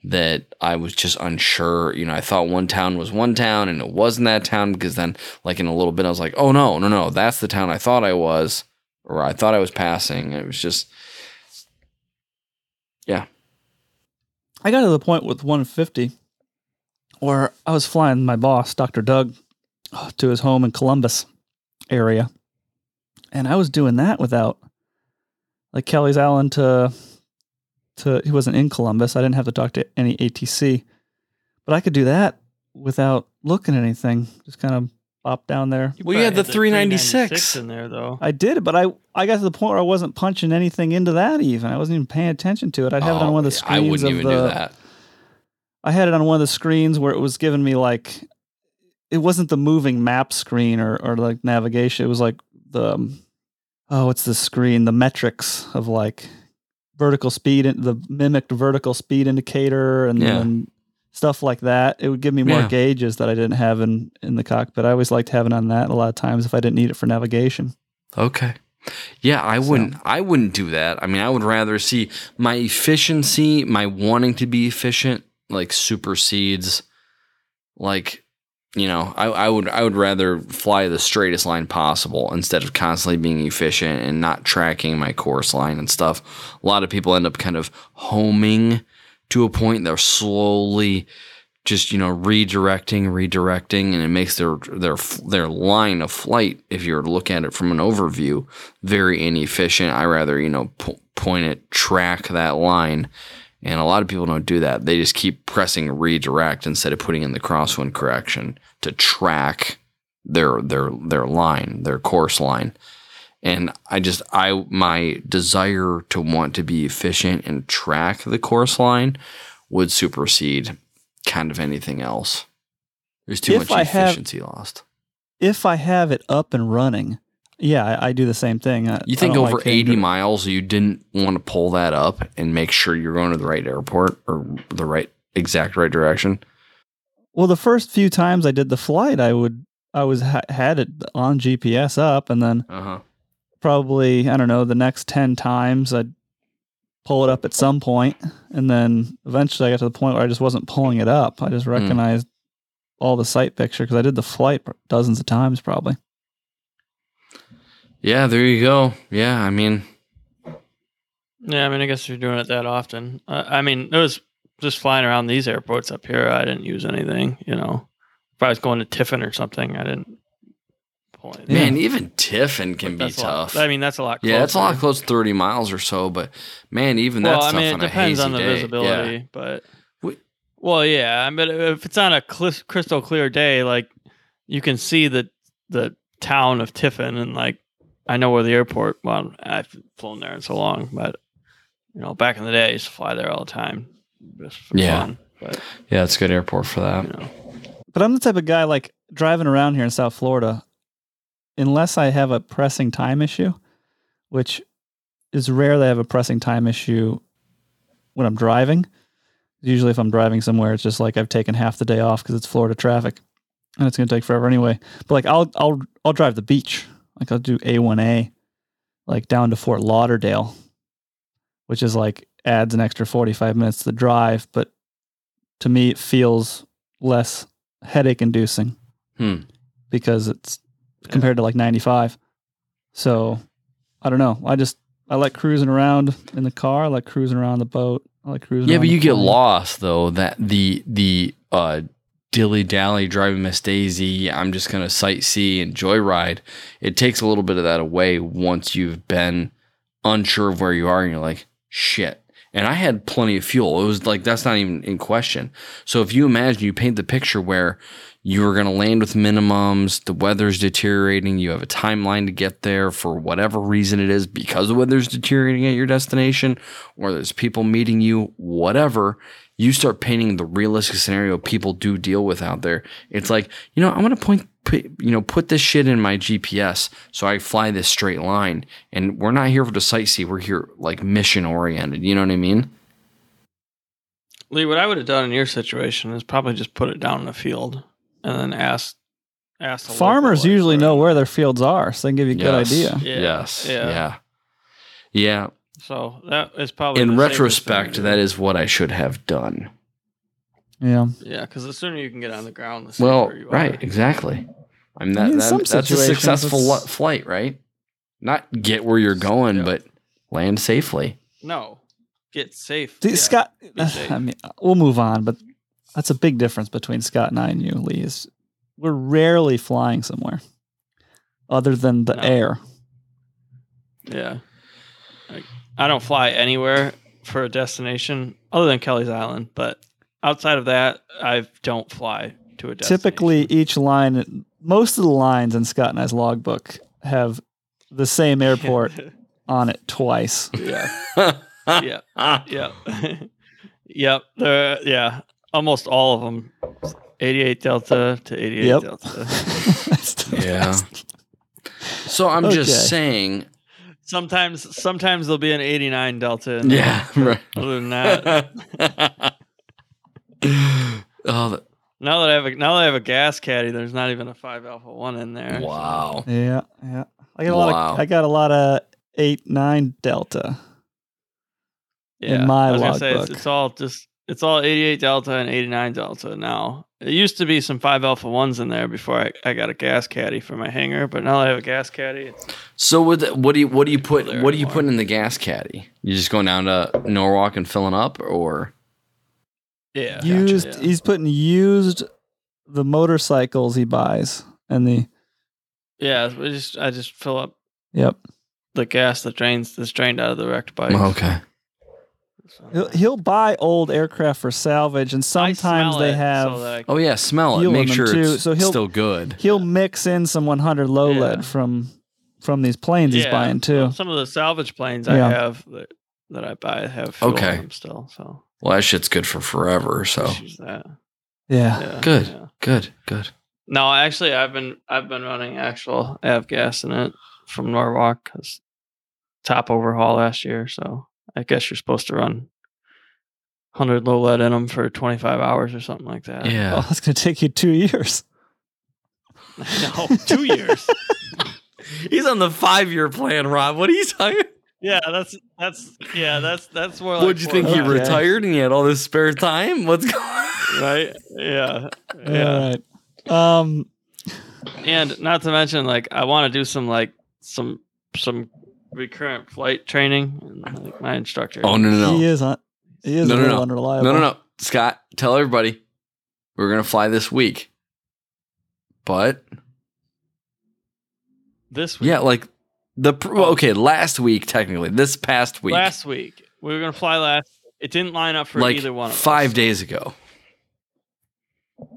that I was just unsure. You know, I thought one town was one town and it wasn't that town because then, like, in a little bit, I was like, oh, no, no, no, that's the town I thought I was or I thought I was passing. It was just, yeah. I got to the point with 150 where I was flying my boss, Dr. Doug, to his home in Columbus area. And I was doing that without like Kelleys Island to to he wasn't in Columbus. I didn't have to talk to any ATC. But I could do that without looking at anything. Just kind of pop down there. You Well, you probably had the 396. in there though. I did, but I I got to the point where I wasn't punching anything into that even. I wasn't even paying attention to it. I'd have it on one of the Oh, screens I wouldn't of even the, do that. I had it on one of the screens where it was giving me like it wasn't the moving map screen or, or like navigation. It was like the um, oh, what's the screen? The metrics of like vertical speed, the mimicked vertical speed indicator, and, Yeah. and stuff like that. It would give me more Yeah. gauges that I didn't have in in the cockpit. I always liked having on that a lot of times if I didn't need it for navigation. Okay. Yeah, I So- wouldn't I wouldn't do that. I mean, I would rather see my efficiency, my wanting to be efficient like supersedes like you know, I, I would I would rather fly the straightest line possible instead of constantly being efficient and not tracking my course line and stuff. A lot of people end up kind of homing to a point they're slowly just you know redirecting redirecting and it makes their their their line of flight if you were to look at it from an overview very inefficient i rather you know po- point it track that line and a lot of people don't do that they just keep pressing redirect instead of putting in the crosswind correction to track their their their line their course line and i just i my desire to want to be efficient and track the course line would supersede kind of anything else. There's too If much I have- efficiency lost. If I have it up and running, yeah, I, I do the same thing. I- You think over like 80 the- miles, you didn't want to pull that up and make sure you're going to the right airport or the right exact right direction? Well, the first few times I did the flight, I would I was ha- had it on GPS up, and then Uh huh. probably I don't know the next ten times I'd pull it up at some point, and then eventually I got to the point where I just wasn't pulling it up. I just Hmm. recognized all the sight picture because I did the flight dozens of times probably. Yeah, there you go. Yeah, I mean, Yeah, I mean, I guess you're doing it that often. Uh, I mean, it was just flying around these airports up here. I didn't use anything. You know, if I was going to Tiffin or something, I didn't pull anything. Man, even Tiffin can be a lot- tough. I mean, that's a lot. Closer. yeah, it's a lot close, 30 miles or so, but man, even Well, that's I tough it on a depends hazy on the day. visibility, Yeah. but Wait. well, yeah. I mean, if it's on a crystal clear day, like you can see the the town of Tiffin, and like I know where the airport. Well, I've flown there in so long, but you know, back in the day, I used to fly there all the time, just for Yeah. fun. But Yeah, it's a good airport for that. you know, But I'm the type of guy like driving around here in South Florida, unless I have a pressing time issue, which is rare that I have a pressing time issue when I'm driving. Usually, if I'm driving somewhere, it's just like I've taken half the day off because it's Florida traffic, and it's going to take forever anyway. But like, I'll I'll I'll drive the beach. Like I'll do A1A, like down to Fort Lauderdale, which is like adds an extra 45 minutes to the drive, but to me it feels less headache inducing Hmm. because it's compared to like 95. So I don't know. I just I like cruising around in the car. I like cruising around the boat. I like cruising. Yeah, but you get lost though. That the the uh, dilly dally driving Miss Daisy. I'm just gonna sightsee and joyride. It takes a little bit of that away once you've been unsure of where you are, and you're like, shit. And I had plenty of fuel. It was like that's not even in question. So if you imagine you paint the picture where you were going to land with minimums, the weather's deteriorating, you have a timeline to get there for whatever reason it is because the weather's deteriorating at your destination, or there's people meeting you, whatever, you start painting the realistic scenario people do deal with out there. It's like, you know, I want to point, put, you know, put this shit in my GPS so I fly this straight line. And we're not here for the sightsee. We're here like mission oriented. You know what I mean? Lee, what I would have done in your situation is probably just put it down in the field and then ask ask the Farmers local, usually know where their fields are, so they can give you a good idea. Yeah, Yes. yeah. Yeah. Yeah. So that is probably In retrospect, thing to that do. is what I should have done. Yeah. yeah, because the sooner you can get on the ground, the safer Well, you right, are. exactly. I mean, that, I mean, that- some that's a successful it's- flight, right? Not get where you're going, Yeah. but land safely. No, get safe. See, yeah. Scott, safe. I mean, we'll move on, but that's a big difference between Scott and I and you, Lee. Is we're rarely flying somewhere other than the No. air. Yeah. Like, I don't fly anywhere for a destination other than Kelleys Island, but outside of that, I don't fly to a destination. Typically, each line, most of the lines in Scott and I's logbook have the same airport on it twice. yeah. Yeah. Yep. yep. There yeah. Almost all of them. 88 Delta to 88 Yep. Delta. yeah. So I'm Okay. just saying. Sometimes sometimes there'll be an 89 Delta in there. Yeah. Right. Other than that, oh, that- now that I have a now that I have a gas caddy, there's not even a 5 Alpha 1 in there. wow. yeah, yeah. I got a lot of I got a lot of eight nine Delta. Yeah. in my I was gonna say, it's, logbook. it's all just it's all 88 Delta and 89 Delta now. It used to be some 5 Alpha 1s in there before I, I got a gas caddy for my hangar, but now that I have a gas caddy, it's So with the- what do you what do you put what are you putting in the gas caddy? You just going down to Norwalk and filling up, or Yeah. used. yeah. He's putting used the motorcycles he buys and the Yeah, we just I just fill up yep. the gas that drains that's drained out of the wrecked bike. Oh, okay. He'll, he'll buy old aircraft for salvage, and sometimes they have. Oh yeah, smell it. Make sure too, it's so he'll- still good. he'll mix in some 100 low lead from from these planes he's buying too. Some of the salvage planes Yeah. I have that, that I buy have fuel in Okay. them still. So Well, that shit's good for forever. So that. Yeah. Yeah, Good. yeah. good, good. No, actually, I've been I've been running actual av gas in it from Norwalk because top overhaul last year. So I guess you're supposed to run hundred low lead in them for 25 hours or something like that. Yeah. Oh, that's gonna take you two years. no, two years. He's on the five year plan, Rob. What are you talking? Yeah, that's that's yeah, that's that's more. Like What'd you think? He five, Okay. retired and he had all this spare time? What's going on? right? Yeah, yeah. All right. Um. and not to mention like i want to do some like some some recurrent flight training and like my instructor Oh no, no, no! He is on. He is No, no, no. unreliable. no, no, no. Scott, tell everybody we're gonna fly this week. But this week yeah, like the well, okay, last week technically, this past week, last week we were gonna fly last it didn't line up for like either one of five us. days ago.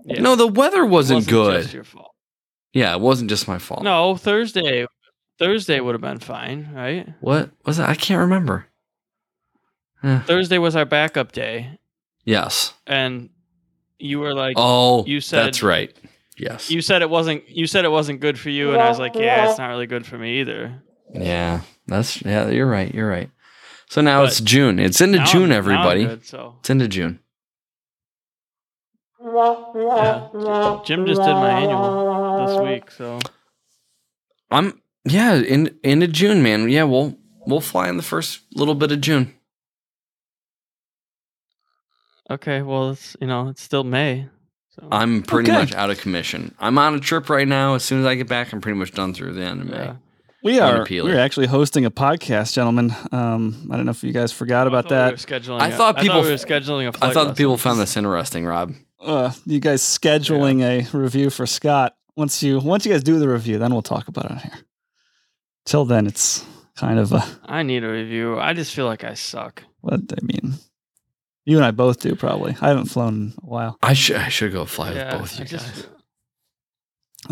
Yeah. No, the weather It wasn't, good. just your fault. yeah, it wasn't just my fault. no thursday thursday would have been fine right what was it? I can't remember. Eh, thursday was our backup day yes. and you were like Oh, you said- that's right. Yes. you said it wasn't you said it wasn't good for you and i was like yeah it's not really good for me either Yeah, that's yeah. You're right. You're right. So now But it's June. It's into June, I'm everybody. good, so It's into June. Yeah, Jim just did my annual this week, so I'm yeah in into June, man. Yeah, we'll we'll fly in the first little bit of June. okay. Well, it's you know it's still May, so I'm pretty Okay. much out of commission. I'm on a trip right now. As soon as I get back, I'm pretty much done through the end of May. yeah. We are. We're actually hosting a podcast, gentlemen. Um. I don't know if you guys forgot I about we that. were scheduling. I a- thought people- we were scheduling a. I flight thought the people found this interesting, Rob. uh, you guys scheduling a review for Scott. Once you once you guys do the review, then we'll talk about it on here. Till then, it's kind of a I need a review. I just feel like I suck. what I mean. You and I both do probably. I haven't flown in a while. I should I should go fly yeah, with both I you just, guys.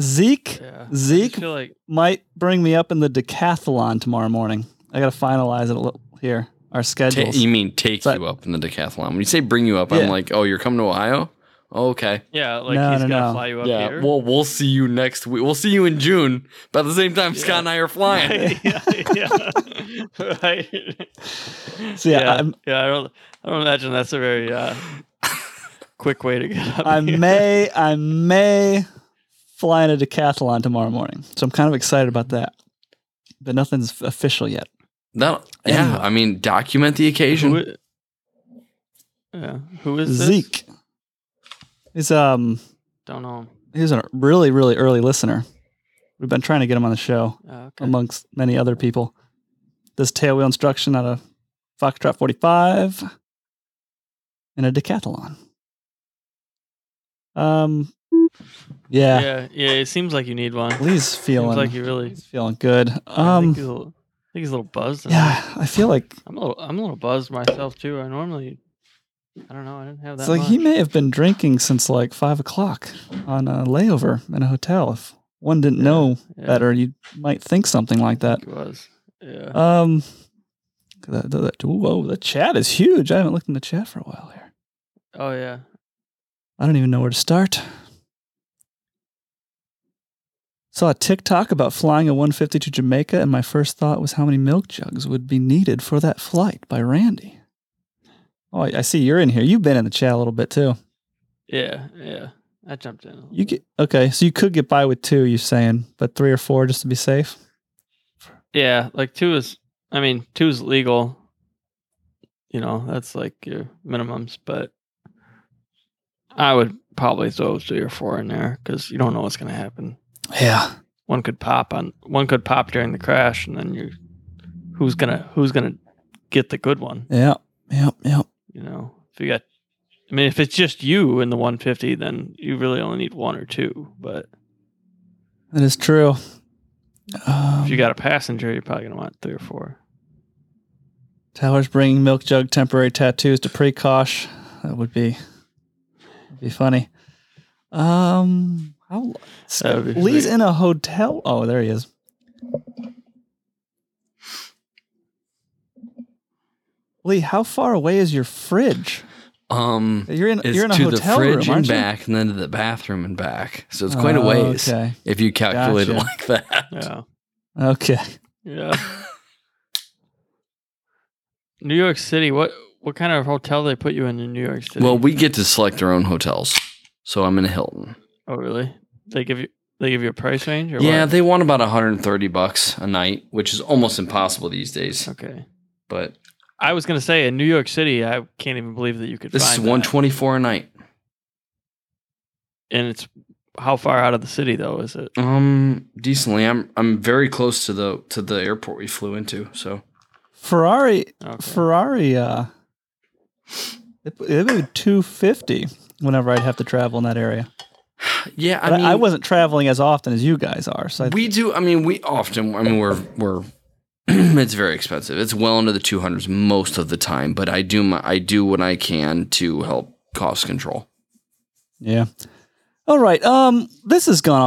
Zeke yeah. Zeke? Feel like might bring me up in the decathlon tomorrow morning. I got to finalize it a little here. Our Ta- schedules. you mean take So- you up in the decathlon? When you say bring you up, I'm like, oh, you're coming to Ohio? Oh, okay. yeah, like No, he's no, gonna no. fly you up yeah. here. Well, we'll see you next week. We'll see you in June. But at the same time, Yeah. Scott and I are flying. yeah, yeah, right. So, yeah, yeah, I'm- yeah, I don't, I don't imagine that's a very uh, quick way to get up. I here. may I may fly in a decathlon tomorrow morning. So I'm kind of excited about that. But nothing's official yet. That, yeah. Anyway. I mean, document the occasion. Who, yeah, who is this? Zeke. He's um Don't know. he's a really really early listener. We've been trying to get him on the show Oh, okay. amongst many other people. Does tailwheel instruction out of Foxtrot 45 and a decathlon. Um, yeah, yeah, yeah. It seems like you need one. Lee's Seems feeling like you really. he's feeling good. I Um, think he's a little, I think he's a little buzzed. yeah, I feel like I'm a little, I'm a little buzzed myself too. I normally, I don't know, I didn't have that. it's like much. he may have been drinking since like five o'clock on a layover in a hotel. If one didn't know Yeah, better, you might think something like that. it was. Yeah. Um, the, the, the- whoa, the chat is huge. I haven't looked in the chat for a while here. oh yeah. I don't even know where to start. Saw a TikTok about flying a 150 to Jamaica, and my first thought was how many milk jugs would be needed for that flight by Randy. Oh, I, I see you're in here. You've been in the chat a little bit too. Yeah, yeah. I jumped in. a You get okay, so you could get by with two. You're saying, but three or four just to be safe. Yeah, like two is. I mean, two is legal. You know, that's like your minimums, but I would probably throw three or four in there because you don't know what's going to happen. Yeah, One could pop on. One could pop during the crash, and then you, who's gonna who's gonna get the good one? yeah, yeah, yeah. You know, if you got I mean, if it's just you in the 150, then you really only need one or two. But That is true. Um, if you got a passenger, you're probably gonna want three or four. Tyler's bringing milk jug temporary tattoos to Precosh. That would be would be funny. Um, how That would be Lee's sweet. in a hotel. Oh, there he is. Lee, how far away is your fridge? Um, You're in it's you're in a to the hotel fridge room, and aren't you? back, and then to the bathroom and back. So it's quite a Oh, ways Okay. if you calculate it like that. Yeah, Okay. yeah. New York City. What what kind of hotel they put you in in New York City? Well, we get to select our own hotels. So I'm in a Hilton. Oh really? They give you they give you a price range or Yeah, what? they want about 130 bucks a night, which is almost impossible these days. Okay. But I was gonna say in New York City, I can't even believe that you could. this is find that. 124 a night. and it's how far out of the city though is it? Um, decently. I'm I'm very close to the to the airport we flew into. So Ferrari Okay. Ferrari uh it, it would be 250 whenever I'd have to travel in that area. yeah, I mean, I wasn't traveling as often as you guys are. So I, we do. I mean, we often. I mean, we're we're. it's very expensive. It's well into the 200s most of the time, but I do my, I do what I can to help cost control. yeah. All right. Um this has gone off